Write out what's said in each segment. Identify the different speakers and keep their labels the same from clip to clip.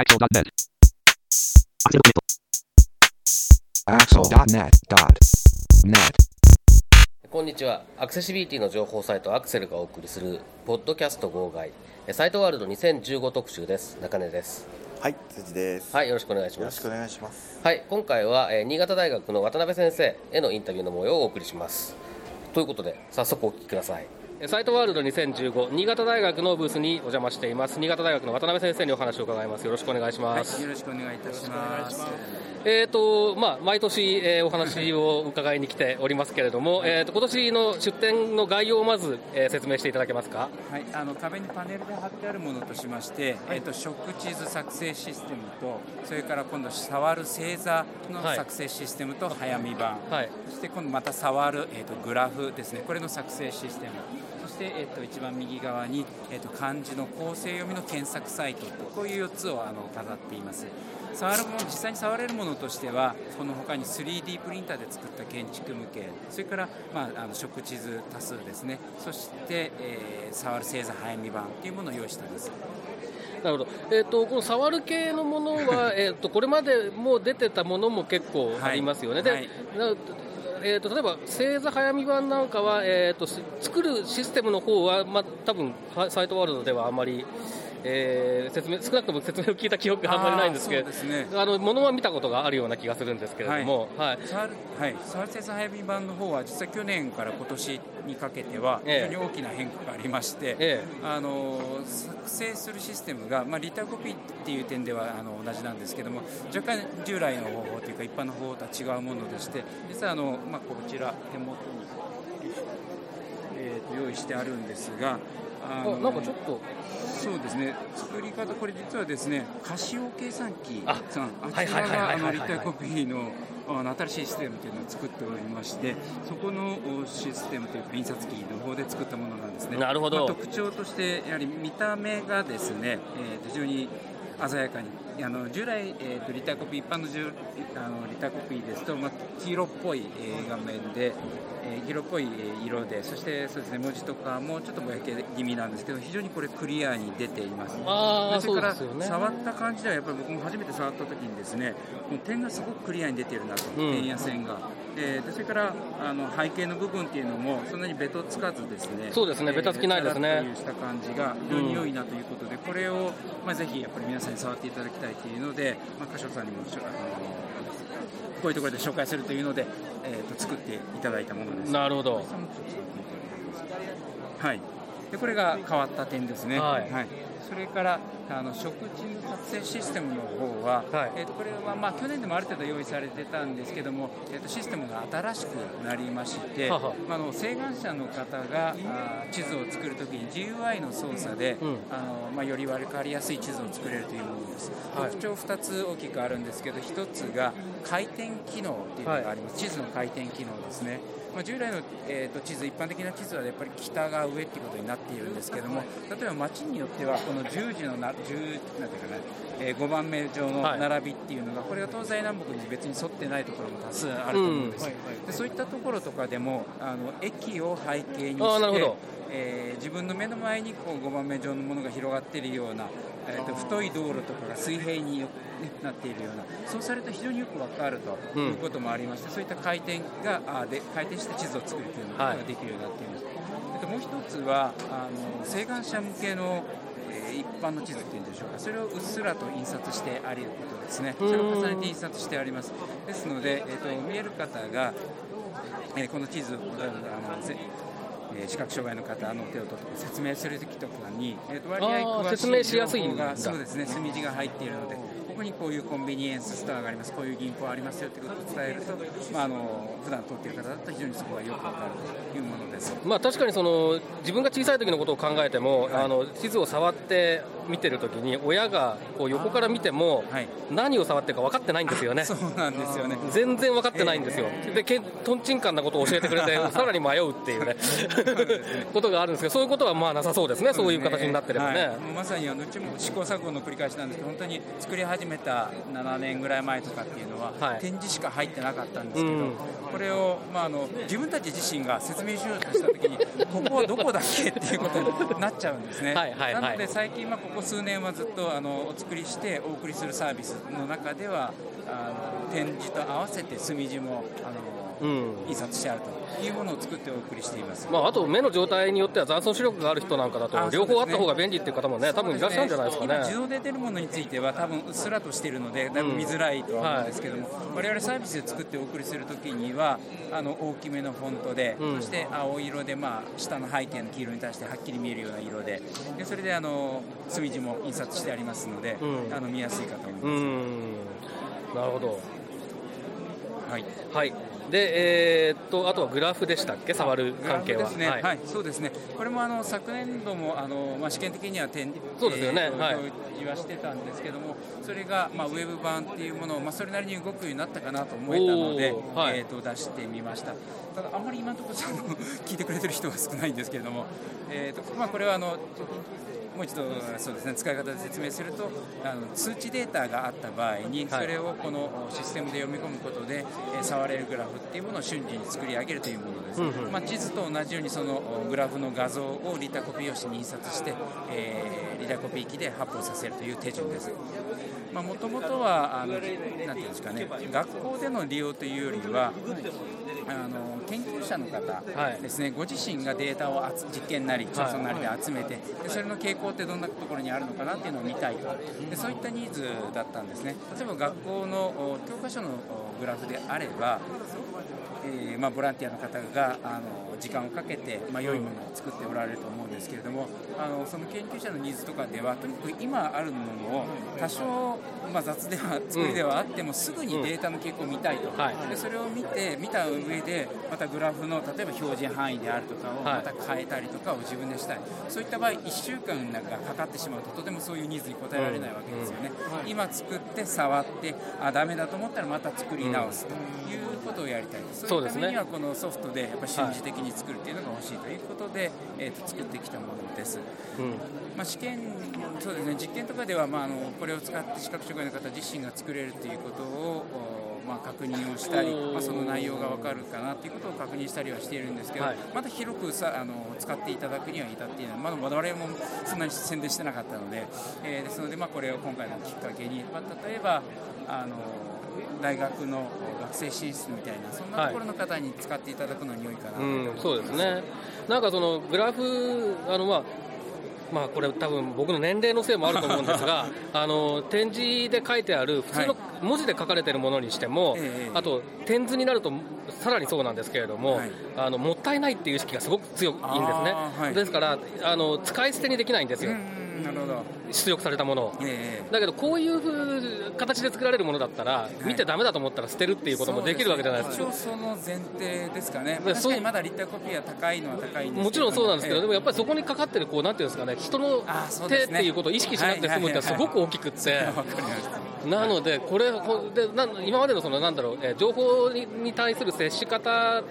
Speaker 1: Axel.net.
Speaker 2: Axel.net.net.
Speaker 3: こんにちは。アクセシビリティの情報サイトアクセルがお送りする、ポッドキャスト号外、えサイトワールド2015特集です。中根です。
Speaker 4: はい、辻です。
Speaker 3: はい、よろしくお願いします
Speaker 4: よろしく。お願いします。
Speaker 3: はい、今回は、えー新潟大学の渡辺先生へのインタビューの模様をお送りします。ということで、早速お聞きください。えサイトワールド2015新潟大学のブースにお邪魔しています新潟大学の渡辺先生にお話を伺いますよろしくお願いします、
Speaker 5: よろしくお願いいたします。
Speaker 3: えーとまあ、毎年、えーお話を伺いに来ておりますけれども、えー、と今年の出展の概要をまず、えー説明していただけますか？
Speaker 5: はい、あの壁にパネルで貼ってあるものとしまして、えっ、とショック地図作成システムと、それから今度触る星座の
Speaker 3: はい
Speaker 5: 作成システムと早見版、
Speaker 3: はい
Speaker 5: そして今度また触るえっ、とグラフですね。これの作成システム。そして、えっと一番右側に、えっと漢字の構成読みの検索サイトとこういう4つをあの飾っています。触るもの実際に触れるものとしてはこの他に 3D プリンターで作った建築向けそれから、まあ、あの食地図多数ですね。そして、えー触る星座早見版というものを用意しています。
Speaker 3: なるほど、えー、とこの触る系のものは、えー、とこれまでもう出てたものも結構ありますよね、で
Speaker 5: はい。
Speaker 3: なえー、と例えば星座早見版なんかは、えー、と作るシステムの方は、まあ多分サイトワールドではあまり、えー説明少なくとも説明を聞いた記憶があんまりないんですけど、
Speaker 5: ね。
Speaker 3: あのものは見たことがあるような気がするんですけれども、はい。
Speaker 5: 触るはい、触る星座早見版の方は実際去年から今年にかけては非
Speaker 3: え。え
Speaker 5: 常に大きな変化がありまして、
Speaker 3: え
Speaker 5: あの作成するシステムが、まあ、リターコピーっていう点ではあの同じなんですけども若干従来の方法というか一般の方法とは違うものでして実はあの、まあ、こちら手元に、えーと用意してあるんですがあ
Speaker 3: あなんかちょっと。
Speaker 5: そうですね。作り方これ実はですねカシオ計算機
Speaker 3: あ
Speaker 5: さんあ
Speaker 3: はい
Speaker 5: ちらがあのリターコピーのあの新しいシステムというのを作っておりましてそこのおシステムというか印刷機の方で作ったものなんですね。
Speaker 3: なるほど。
Speaker 5: まあ特徴としてやはり見た目がですね、えーと非常に鮮やかにあの従来、えーとリターコピー一般のじゅあのリターコピーですと、まあ、黄色っぽい、えー画面で、えー黄色っぽいえー色でそしてそうですね文字とかもちょっとぼやけ気味なんですけど非常にこれクリアに出ています。
Speaker 3: あー
Speaker 5: それから
Speaker 3: ね
Speaker 5: 触った感じではやっぱり僕も初めて触った時にですねこの点がすごくクリアに出ているなと、
Speaker 3: うん。
Speaker 5: 点や線が、えーでそれからあの背景の部分っていうのもそんなにベトつかずですね。
Speaker 3: そうですねベタつきないですね。
Speaker 5: した感じが非常に良いなということで、これを、まあ、ぜひやっぱり皆さんに触っていただきたいというので、まあ、歌唱さんにもあのこういうところで紹介するというので、えー、と作っていただいたものです。
Speaker 3: なるほど。
Speaker 5: はい、でこれが変わった点ですね、
Speaker 3: はい
Speaker 5: それからあの食地作成システムの方は、
Speaker 3: はい。
Speaker 5: えー、とこれは、まあ、去年でもある程度用意されてたんですけども、えー、とシステムが新しくなりまして、
Speaker 3: はは。
Speaker 5: まあ、あの請願者の方があー地図を作るときに GUI の操作で、
Speaker 3: うん。
Speaker 5: あのまあ、より分かりやすい地図を作れるというものです、
Speaker 3: はい。
Speaker 5: 特徴2つ大きくあるんですけど1つが回転機能っていうのがあります、地図の回転機能ですねまあ、従来の、えー、と地図、一般的な地図はやっぱり北が上っていうことになっているんですけども、例えば街によっては、この十字のな十なんていうかな、えー、5番目上の
Speaker 3: はい。
Speaker 5: 並びっていうのが、これが東西南北に別に沿ってないところも多数あると思うんです、
Speaker 3: うん
Speaker 5: でそういったところとかでも、あの駅を背景にしてえー自分の目の前にこう5番目上のものが広がっているような、えー、と太い道路とかが水平によ、ね、なっているような、そうされると非常によくわかるということもありまして、そういった回転があーで回転して地図を作るというのができるようになっています。えっともう一つはあの請願者向けの、えー一般の地図っていうんでしょうか。それをうっすらと印刷してありることですね。それを重ねて印刷してあります。ですので、えっと見える方が、えーこの地図あのぜえー視覚障害の方の手を取って説明するときとかに、えーと割合詳しい
Speaker 3: 説明しやすい
Speaker 5: がそうですね墨字が入っているのでここにこういうコンビニエンスストアがあります。こういう銀行ありますよということを伝えると、まあ、あの普段通っている方だと非常にそこがよくわかるというものです。
Speaker 3: まあ、確かにその自分が小さい時のことを考えても、あの地図を触って見てる時に親がこう横から見ても
Speaker 5: はい。
Speaker 3: 何を触ってるか分かってないんですよね。
Speaker 5: そうなんですよね。
Speaker 3: 全然分かってないんですよ、でけとんちんかんなことを教えてくれて さらに迷うっていうねことがあるんですけどそういうことはまあなさそうですね。そういう形になってればね。
Speaker 5: はい。まさにあのうちも試行錯誤の繰り返しなんですけど本当に作り始めめた7年ぐらい前とかっていうのは、
Speaker 3: はい。
Speaker 5: 展示しか入ってなかったんですけど、
Speaker 3: うん。
Speaker 5: これを、まあ、あの自分たち自身が説明しようとしたときにここはどこだっけっていうことになっちゃうんですね。
Speaker 3: はいはいはい。
Speaker 5: なので最近、まあ、ここ数年はずっとあのお作りしてお送りするサービスの中ではあの展示と合わせて墨地もあの、
Speaker 3: うん。
Speaker 5: 印刷してあるというものを作ってお送りしています。
Speaker 3: まあ、あと目の状態によっては残存視力がある人なんかだ
Speaker 5: あ
Speaker 3: と両方あった方が便利っていう方もね多分いらっしゃるんじゃないですか
Speaker 5: 今自
Speaker 3: ね。
Speaker 5: 動で出るものについては多分うっすらとしているのでだいぶ見づらいとは思うんですけども、我々サービスで作ってお送りするときにはあの大きめのフォントで、
Speaker 3: うん。
Speaker 5: そして青色で、まあ、下の背景の黄色に対してはっきり見えるような色ででそれであの墨地も印刷してありますので、
Speaker 3: うん。
Speaker 5: あの見やすいかと思いま
Speaker 3: うん。なるほど。
Speaker 5: す。はい。
Speaker 3: はい。で、えーっとあとはグラフでしたっけ？触る関係は。
Speaker 5: ですね、
Speaker 3: は
Speaker 5: はい。い、そうですね、これもあの昨年度もあの、まあ、試験的には展示
Speaker 3: そうですよね。
Speaker 5: えーと
Speaker 3: はい。
Speaker 5: 表示はしてたんですけども、それが、まあ、ウェブ版っていうものを、まあ、それなりに動くようになったかなと思えたので、
Speaker 3: はい。
Speaker 5: えー、と出してみました。ただ、あんまり今のところあの 聞いてくれてる人は少ないんですけれども、えーとまあ、これはあのもう一度そうですね使い方で説明するとあの数値データがあった場合にそれをこのシステムで読み込むことで、えー触れるグラフっていうものを瞬時に作り上げるというものです、
Speaker 3: うんうん。
Speaker 5: まあ、地図と同じようにそのグラフの画像をリタコピー用紙に印刷して、えーリタコピー機で発表させるという手順です。もともとはあのなんていうんですかね学校での利用というよりはあの研究者の方
Speaker 3: はい。
Speaker 5: ですね、ご自身がデータを集実験なり調査なりで集めて、でそれの傾向ってどんなところにあるのかなっていうのを見たいと。でそういったニーズだったんですね。例えば学校のお教科書のおグラフであれば、えーまあ、ボランティアの方があの時間をかけて、まあ、良いものを作っておられると思うんですけれどもあのその研究者のニーズとかではとにかく今あるものを多少、まあ、雑では作りではあっても、すぐにデータの傾向を見たいと、
Speaker 3: はい。
Speaker 5: でそれを見て見た上でまたグラフの例えば表示範囲であるとかを
Speaker 3: はい。
Speaker 5: また変えたりとかを自分でしたい、そういった場合1週間なんかかかってしまうととてもそういうニーズに応えられないわけですよね、今作って触ってあダメだと思ったらまた作り直すということをやりたい。です、そういうためにはこのソフトでやっぱ瞬時的に作るっていうのが欲しいということで、えー、と作ってきたものです。
Speaker 3: うん。
Speaker 5: まあ、試験そうですね。実験とかでは、まあ、あのこれを使って視覚障害の方自身が作れるということを、おまあ、確認をしたり、まあ、その内容が分かるかなということを確認したりはしているんですけど、
Speaker 3: はい。
Speaker 5: まだ広くさあの使っていただくには至っていない、まだ我々もそんなに宣伝してなかったので、えーですので、まあ、これを今回のきっかけに、まあ、例えばあの大学の学生進出みたいなそんなところの方に使っていただくのに良いかなと
Speaker 3: うん、そうですね、なんかそのグラフ、あのまあ、まあ、これ、多分僕の年齢のせいもあると思うんですが、あの展示で書いてある普通の文字で書かれているものにしても、
Speaker 5: ええ
Speaker 3: あと点図になるとさらにそうなんですけれども、
Speaker 5: はい。
Speaker 3: あのもったいないっていう意識がすごく強いんですね、
Speaker 5: はい。
Speaker 3: ですからあの使い捨てにできないんですよ、
Speaker 5: うんなるほど、
Speaker 3: 出力されたものを。
Speaker 5: ええ
Speaker 3: だけど、こういう風形で作られるものだったら、見てダメだと思ったら捨てるっていうこともできるわけじゃないですか。
Speaker 5: 一応その前提ですかね、確かにまだ立体コピーは高いのは高い
Speaker 3: もちろんそうなんですけど、
Speaker 5: ええ
Speaker 3: でもやっぱりそこにかかってる、こうなんていうんですかね、人の手っていうことを意識しなくて済むってすごく大きくって、なので、これこでな今までのそのなんだろう、えー情報にに対する接し方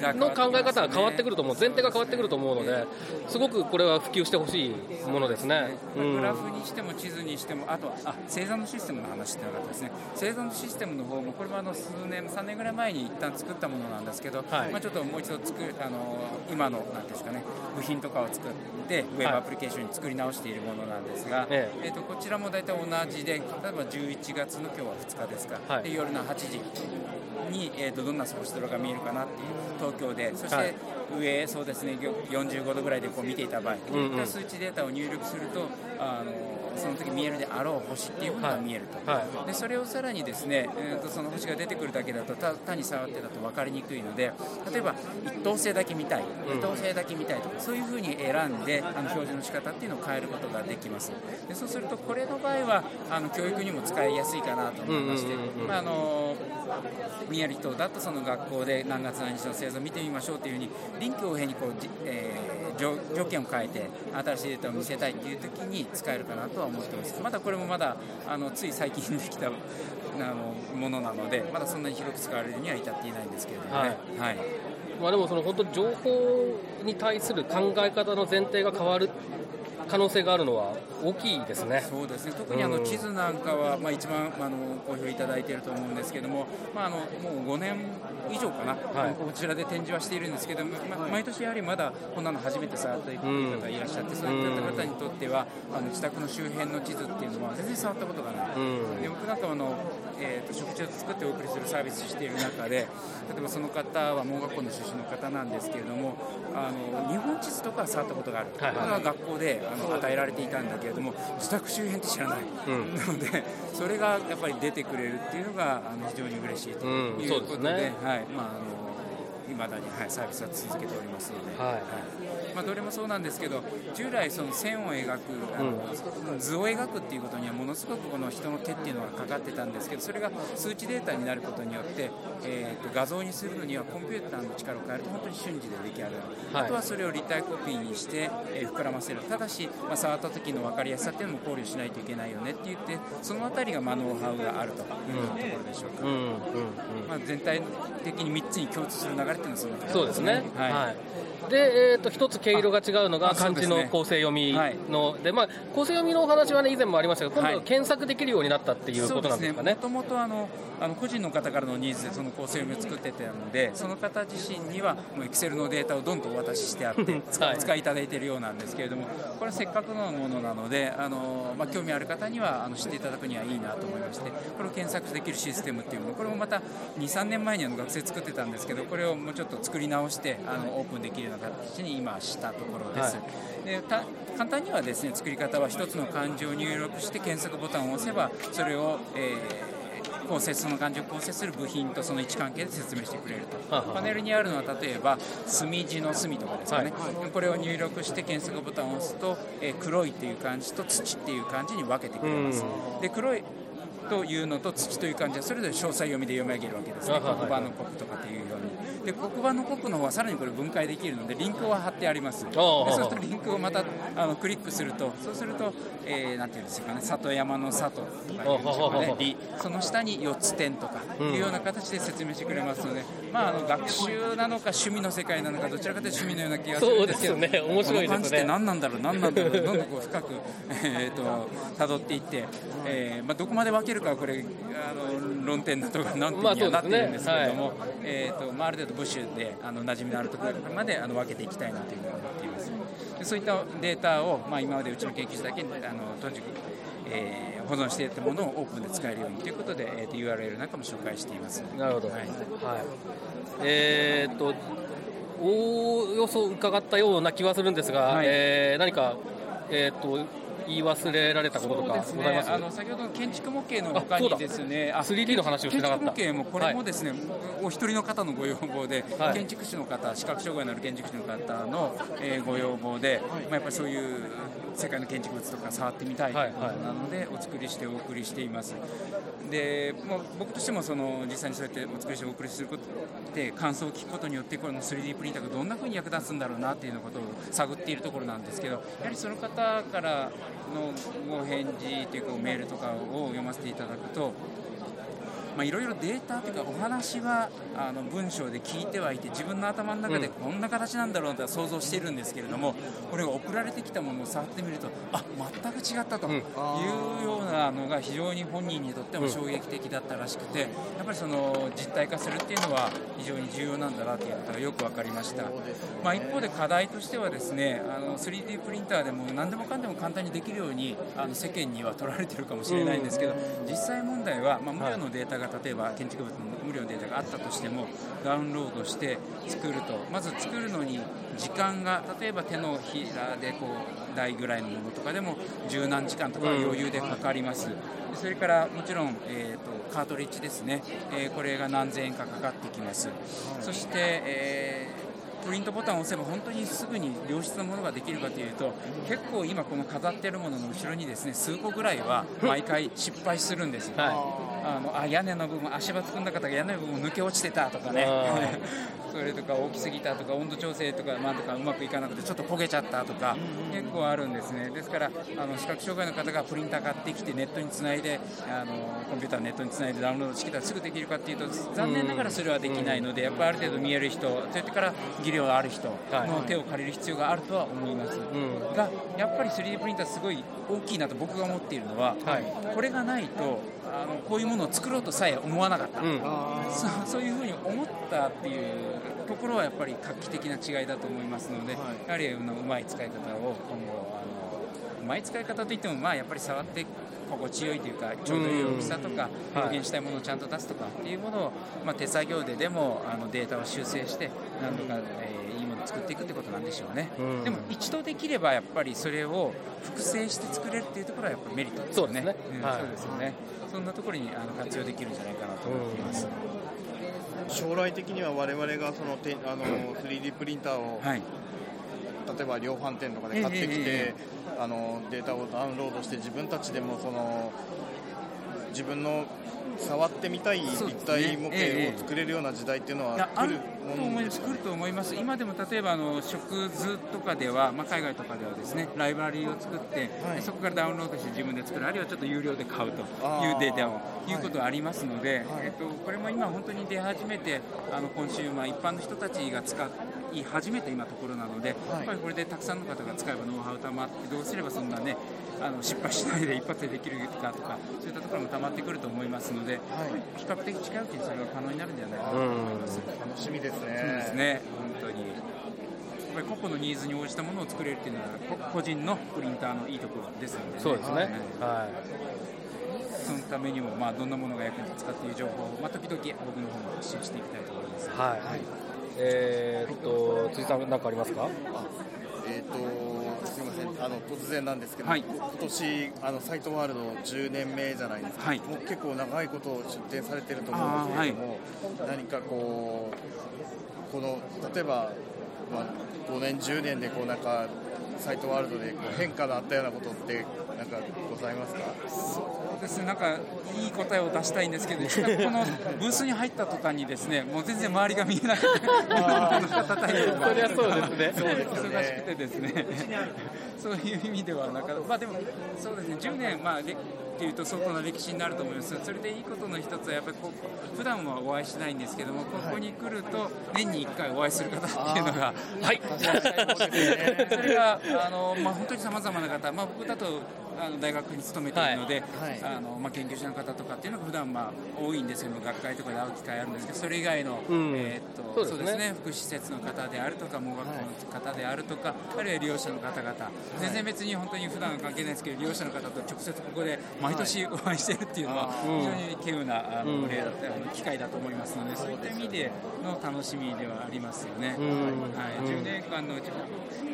Speaker 3: の考え方が変わってくると思う、前提が変わってくると思うので、すごくこれは普及してほしいものですね。うん。
Speaker 5: グラフにしても地図にしても、あとはあ星座のシステムの話ってなかったですね、星座のシステムの方も、これはあの数年、3年ぐらい前に一旦作ったものなんですけど、
Speaker 3: はい。
Speaker 5: まあ、ちょっともう一度作るあの今のなんですかね、部品とかを作って、ウェブ
Speaker 3: はい
Speaker 5: アプリケーションに作り直しているものなんですが、
Speaker 3: え
Speaker 5: え。ー、とこちらも大体同じで、例えば11月の今日は2日ですか、
Speaker 3: はい。
Speaker 5: で夜の8時に、えー、とどんな星空が見えるかなっていう、東京で、そして、
Speaker 3: はい。
Speaker 5: 上、そうですね、45度ぐらいでこう見ていた場合、こ
Speaker 3: うんうん。
Speaker 5: た数値データを入力すると、あのその時見えるであろう星っていうものが見えると、
Speaker 3: は
Speaker 5: でそれをさらにですね、えー、とその星が出てくるだけだとた単に触ってだと分かりにくいので例えば一等星だけ見たい
Speaker 3: うん。
Speaker 5: 二等星だけ見たいとか、そういうふうに選んであの表示の仕方っていうのを変えることができます。でそうするとこれの場合はあの教育にも使いやすいかなと思いまして、
Speaker 3: うんうんうんうん
Speaker 5: まああの見える人だとその学校で何月何日の製造を見てみましょうというふうに臨機応変にこうじ、えー条条件を変えて新しいデータを見せたいという時に使えるかなとは思っています。まだこれもまだあのつい最近できたあのものなのでまだそんなに広く使われるには至っていないんですけれどもね、はい。
Speaker 3: まあ、でもその本当情報に対する考え方の前提が変わる可能性があるのは大きいですね。
Speaker 5: そうですね。特にあの地図なんかは、まあ、一番あの好評いただいていると思うんですけども、まあ、あのもう5年以上かな、はい、こちらで展示はしているんですけど、ま、毎年やはりまだこんなの初めて触った方がいらっしゃって、そういった方にとってはあの自宅の周辺の地図っていうのは全然触ったことがない、で僕なんかあの、えーと、食事を作ってお送りするサービスしている中で例えばその方は盲学校の出身の方なんですけれどもあの日本地図とかは触ったことがある、はいはい、は学校であの与えられていたんだけれども自宅周辺って知らない、うん、なのでそれがやっぱり出てくれるっていうのがあの非常に嬉しいということで,、はい。まああの未だに、はい、サービスは続けておりますので、はい。はいまあ、どれもそうなんですけど従来その線を描くあの、うん、図を描くっていうことにはものすごくこの人の手っていうのがかかってたんですけどそれが数値データになることによって、えーと、画像にするのにはコンピューターの力を変えると本当に瞬時で出来上がる、はい、あとはそれを立体コピーにして、えー、膨らませる。ただし、まあ、触った時の分かりやすさっていうのも考慮しないといけないよねって言ってその辺りが、まあ、ノウハウがあるというところでしょうか、うんうんうん、まあ、全体的に3つに共通する流れっていうのはそんな
Speaker 3: そうですね、はい、はいで、えーと、一つ毛色が違うのが漢字の構成読みので、まあ、構成読みのお話は、ね、以前もありましたが今度検索できるようになったっていうことなんですかね。
Speaker 5: もともとあの個人の方からのニーズでその構成を作ってたのでその方自身にはもうエクセルのデータをどんどんお渡ししてあって、はい、使いいただいているようなんですけれどもこれはせっかくのものなのであの、まあ、興味ある方にはあの知っていただくにはいいなと思いましてこれを検索できるシステムっていうのこれもまた23年前にあの学生作ってたんですけどこれをもうちょっと作り直してあのオープンできるような形に今したところです。はい、で簡単にはですね作り方は1つの漢字を入力して検索ボタンを押せばそれを、えー構成その漢字を構成する部品とその位置関係で説明してくれると。パネルにあるのは例えば墨字の墨とかですかね、はい、これを入力して検索ボタンを押すと、えー、黒いっていう漢字と土っていう漢字に分けてくれます。で黒いというのと土という漢字はそれぞれ詳細読みで読み上げるわけですね。黒板の国とかっていうようにで黒板の国の方はさらにこれ分解できるのでリンクは貼ってあります。でそうするとリンクをまたあのクリックするとそうすると、えー、なんていうんですかね里山の里とかいうでしょうかねその下に4つ点とかいうような形で説明してくれますので、まあ、あの学習なのか趣味の世界なのかどちらかというと趣味のような気がするんですけど
Speaker 3: そうですね。面白いですね。この
Speaker 5: 感じって何なんだろう？何なんだろう？どんどんこう深く、えーと、辿っていって、えーまあ、どこまで分けるかはこれあの論点だとか何点にはなってるんですけれども、まあね。はい、えーとまあ、ある程度ブッシュであの馴染みのあるところまであの分けていきたいなというふうに思っています。でそういったデータを、まあ、今までうちの研究所だけあの閉じえー、保存していたものをオープンで使えるようにということで、えー、と URL なんかも紹介しています。
Speaker 3: なるほど、はい。はい、えー、っとおおよそ伺ったような気はするんですが、はい、えー、何か、えー、っと言い忘れられたこととかございます、ね、
Speaker 5: あの先ほどの建築模型の他にですね
Speaker 3: あ 3D の話をしてなかった。
Speaker 5: 建築模型もこれもですね、はい、お一人の方のご要望で、はい、建築士の方視覚障害のある建築士の方の、えー、ご要望で、まあ、やっぱりそういう世界の建築物とか触ってみたいということなので、お作りしてお送りしていますでまあ僕としてもその実際にそうやってお作りしてお送りすることで感想を聞くことによってこの 3D プリンターがどんなふうに役立つんだろうなっていうのことを探っているところなんですけどやはりその方からのご返事というかメールとかを読ませていただくとまあ、いろいろデータというかお話はあの文章で聞いてはいて自分の頭の中でこんな形なんだろうと想像しているんですけれどもこれが送られてきたものを触ってみるとあ全く違ったというようなのが非常に本人にとっても衝撃的だったらしくてやっぱりその実体化するっていうのは非常に重要なんだなということがよく分かりました、まあ、一方で課題としてはですねあの 3D プリンターでも何でもかんでも簡単にできるようにあの世間には取られてるかもしれないんですけど実際問題は、まあ、無料のデータがが例えば建築物の無料のデータがあったとしてもダウンロードして作るとまず作るのに時間が例えば手のひらでこう台ぐらいのものとかでも十何時間とか余裕でかかります、それからもちろん、えーと、カートリッジですね、えー、これが何千円かかかってきます。そして、えープリントボタンを押せば本当にすぐに良質なものができるかというと結構今この飾っているものの後ろにですね数個ぐらいは毎回失敗するんですよ、はい。あのあ屋根の部分足場作んなかったら屋根の部分抜け落ちてたとかね。それとか大きすぎたとか温度調整とかなんとかうまくいかなくてちょっと焦げちゃったとか結構あるんですね。ですからあの視覚障害の方がプリンター買ってきてネットにつないであのコンピューターネットにつないでダウンロードしてきたらすぐできるかっていうと残念ながらそれはできないのでやっぱりある程度見える人それから技量がある人の手を借りる必要があるとは思います、がやっぱり 3D プリンターすごい大きいなと僕が思っているのは、これがないとあのこういうものを作ろうとさえ思わなかった、うん、そそういうふうに思ったっていうところはやっぱり画期的な違いだと思いますので、はい、やはりうまい使い方を今後あのうまい使い方といってもまあやっぱり触って心地よいというかちょうどいい大きさとか表現したいものをちゃんと出すとかっていうものを、まあ、手作業ででもあのデータを修正して何度か、えー、作っていくってことなんでしょうね、うん、でも一度できればやっぱりそれを複製して作れるっていうところはやっぱメリットですよね。そうですね、うんはい、そうですよね。そんなところにあの活用できるんじゃないかなと思っています。
Speaker 4: 将来的には我々がそのてあの 3D プリンターを、はい、例えば量販店とかで買ってきて、えー、あのデータをダウンロードして自分たちでもその自分の触ってみたい立体模型を作れるような時代っていうのは来る
Speaker 5: と思います来ると思います。今でも例えばあの食図とかでは、まあ、海外とかではですねライブラリーを作って、はい、そこからダウンロードして自分で作るあるいはちょっと有料で買うというデータをい。うことはありますので、はい、えっと、これも今本当に出始めてあのコンシューマー一般の人たちが使い始めた今ところなので、はい、やっぱりこれでたくさんの方が使えばノウハウたまってどうすればそんなねあの失敗しないで一発でできるかとかそういったところもたまってくると思いますので、はい、比較的近いうちにそれが可能になるんじゃないかなと思います。
Speaker 4: 楽しみですね。
Speaker 5: そうですね本当にやっぱり個々のニーズに応じたものを作れるっていうのは個人のプリンターのいいところですので、ね、
Speaker 3: そうですね。はい。
Speaker 5: そのためにもまあどんなものが役に立つかっていう情報をまあ時々僕の方も発信していきたいと思います。はい。はい、
Speaker 3: えー、っと辻さん何かありますか？
Speaker 4: えー、っと。あの突然なんですけど、はい、今年あのサイトワールド10年目じゃないですか、はい、もう結構長いこと出展されてると思うんですけれども、はい、何かこうこの例えば、まあ、5年10年でこうなんかサイトワールドでこう変化のあったようなことってなんかございますか？
Speaker 5: そうですね。なんかいい答えを出したいんですけどこの ブースに入った途端にですねもう全然周りが見えなくて そり
Speaker 3: ゃそうですね。
Speaker 5: 忙しくてですね。そういう意味ではなかまあでもそうですね。10年まあっていうと相当な歴史になると思います。それでいいことの一つはやっぱりこう普段はお会いしないんですけどもここに来ると年に1回お会いする方っていうのがはい。それがあの、まあ、本当にさまざまな方、まあ、僕だとあの大学に勤めているので、はい、あのまあ、研究者の方とかっていうのが普段まあ多いんですけど学会とかで会う機会あるんですけどそれ以外の、うん、えー、っとそうですね、福祉施設の方であるとか盲学校の方であるとか、はい、あるいは利用者の方々、全然別に本当に普段関係ないですけど利用者の方と直接ここで毎年お会いしているっていうのは非常に稀有なあの例だったあの機会だと思いますのでそういった意味での楽しみではありますよね。はい、10年間のうち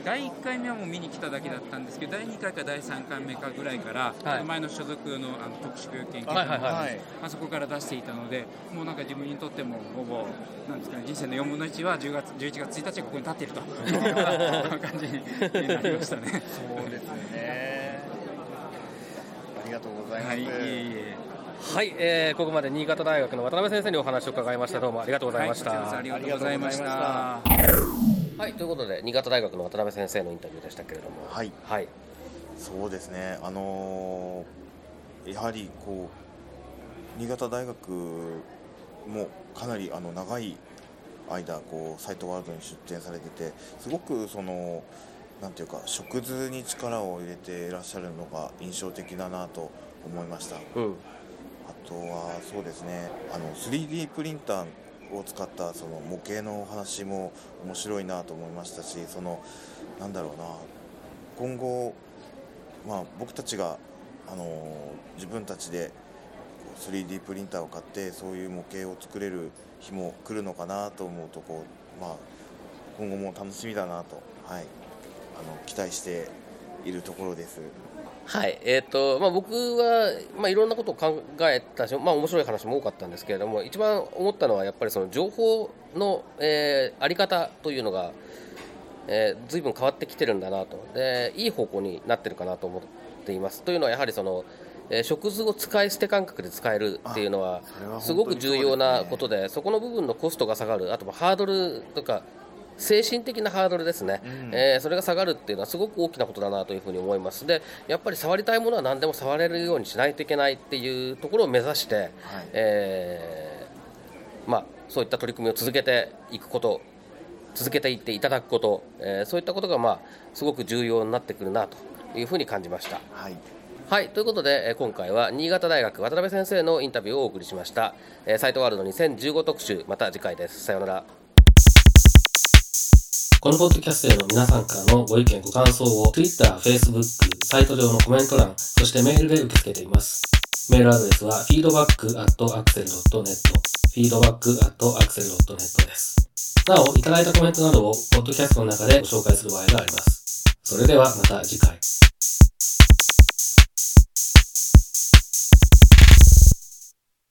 Speaker 5: 第1回目はもう見に来ただけだったんですけど第2回か第3回目かぐらいから、はい、前の所属のあの特殊研究所、はいはいはい、あそこから出していたのでもうなんか自分にとってもほぼなんですか、ね、人生の4分の1は10月11月1日がここに立っているという感じになりましたね。
Speaker 4: そうですねありがとうございます。はい、いえいえ
Speaker 3: はい、えー、ここまで新潟大学の渡辺先生にお話を伺いました。どうもありがとうございました。は
Speaker 5: い、ありがとうございました。は
Speaker 3: い、ということで新潟大学の渡辺先生のインタビューでしたけれども、
Speaker 4: はい、はい、そうですね。あのー、やはりこう新潟大学もかなりあの長い間こうサイトワールドに出展されてて、すごくそのなんていうか食図に力を入れていらっしゃるのが印象的だなと思いました。うんとはそうですねあの 3D プリンターを使ったその模型の話も面白いなと思いましたしそのなんだろうな今後、まあ、僕たちがあの自分たちで 3D プリンターを買ってそういう模型を作れる日も来るのかなと思うとこう、まあ、今後も楽しみだなと、はい、あの期待しているところです。
Speaker 3: はい、えーとまあ、僕は、まあ、いろんなことを考えたし、まあ、面白い話も多かったんですけれども、一番思ったのは、やっぱりその情報の、えー、あり方というのが、えー、ずいぶん変わってきてるんだなと。で、いい方向になってるかなと思っています。というのは、やはりその、えー食図を使い捨て感覚で使えるっていうのはすごく重要なことでそこの部分のコストが下がる。あとはハードルとか精神的なハードルですね、
Speaker 4: うん。
Speaker 3: えーそれが下がるっていうのはすごく大きなことだなというふうに思います。でやっぱり触りたいものは何でも触れるようにしないといけないっていうところを目指して、えーまあ、そういった取り組みを続けていくこと続けていっていただくこと、えーそういったことが、まあ、すごく重要になってくるなというふうに感じました。
Speaker 4: はい
Speaker 3: はい、ということで、えー今回は新潟大学渡辺先生のインタビューをお送りしました。えーサイトワールド2015特集、また次回です。さようなら。このポッドキャストへの皆さんからのご意見、ご感想を Twitter、Facebook、サイト上のコメント欄、そしてメールで受け付けています。メールアドレスは feedback.axel.net feedback.axel.net です。なお、いただいたコメントなどをポッドキャストの中でご紹介する場合があります。それではまた次回。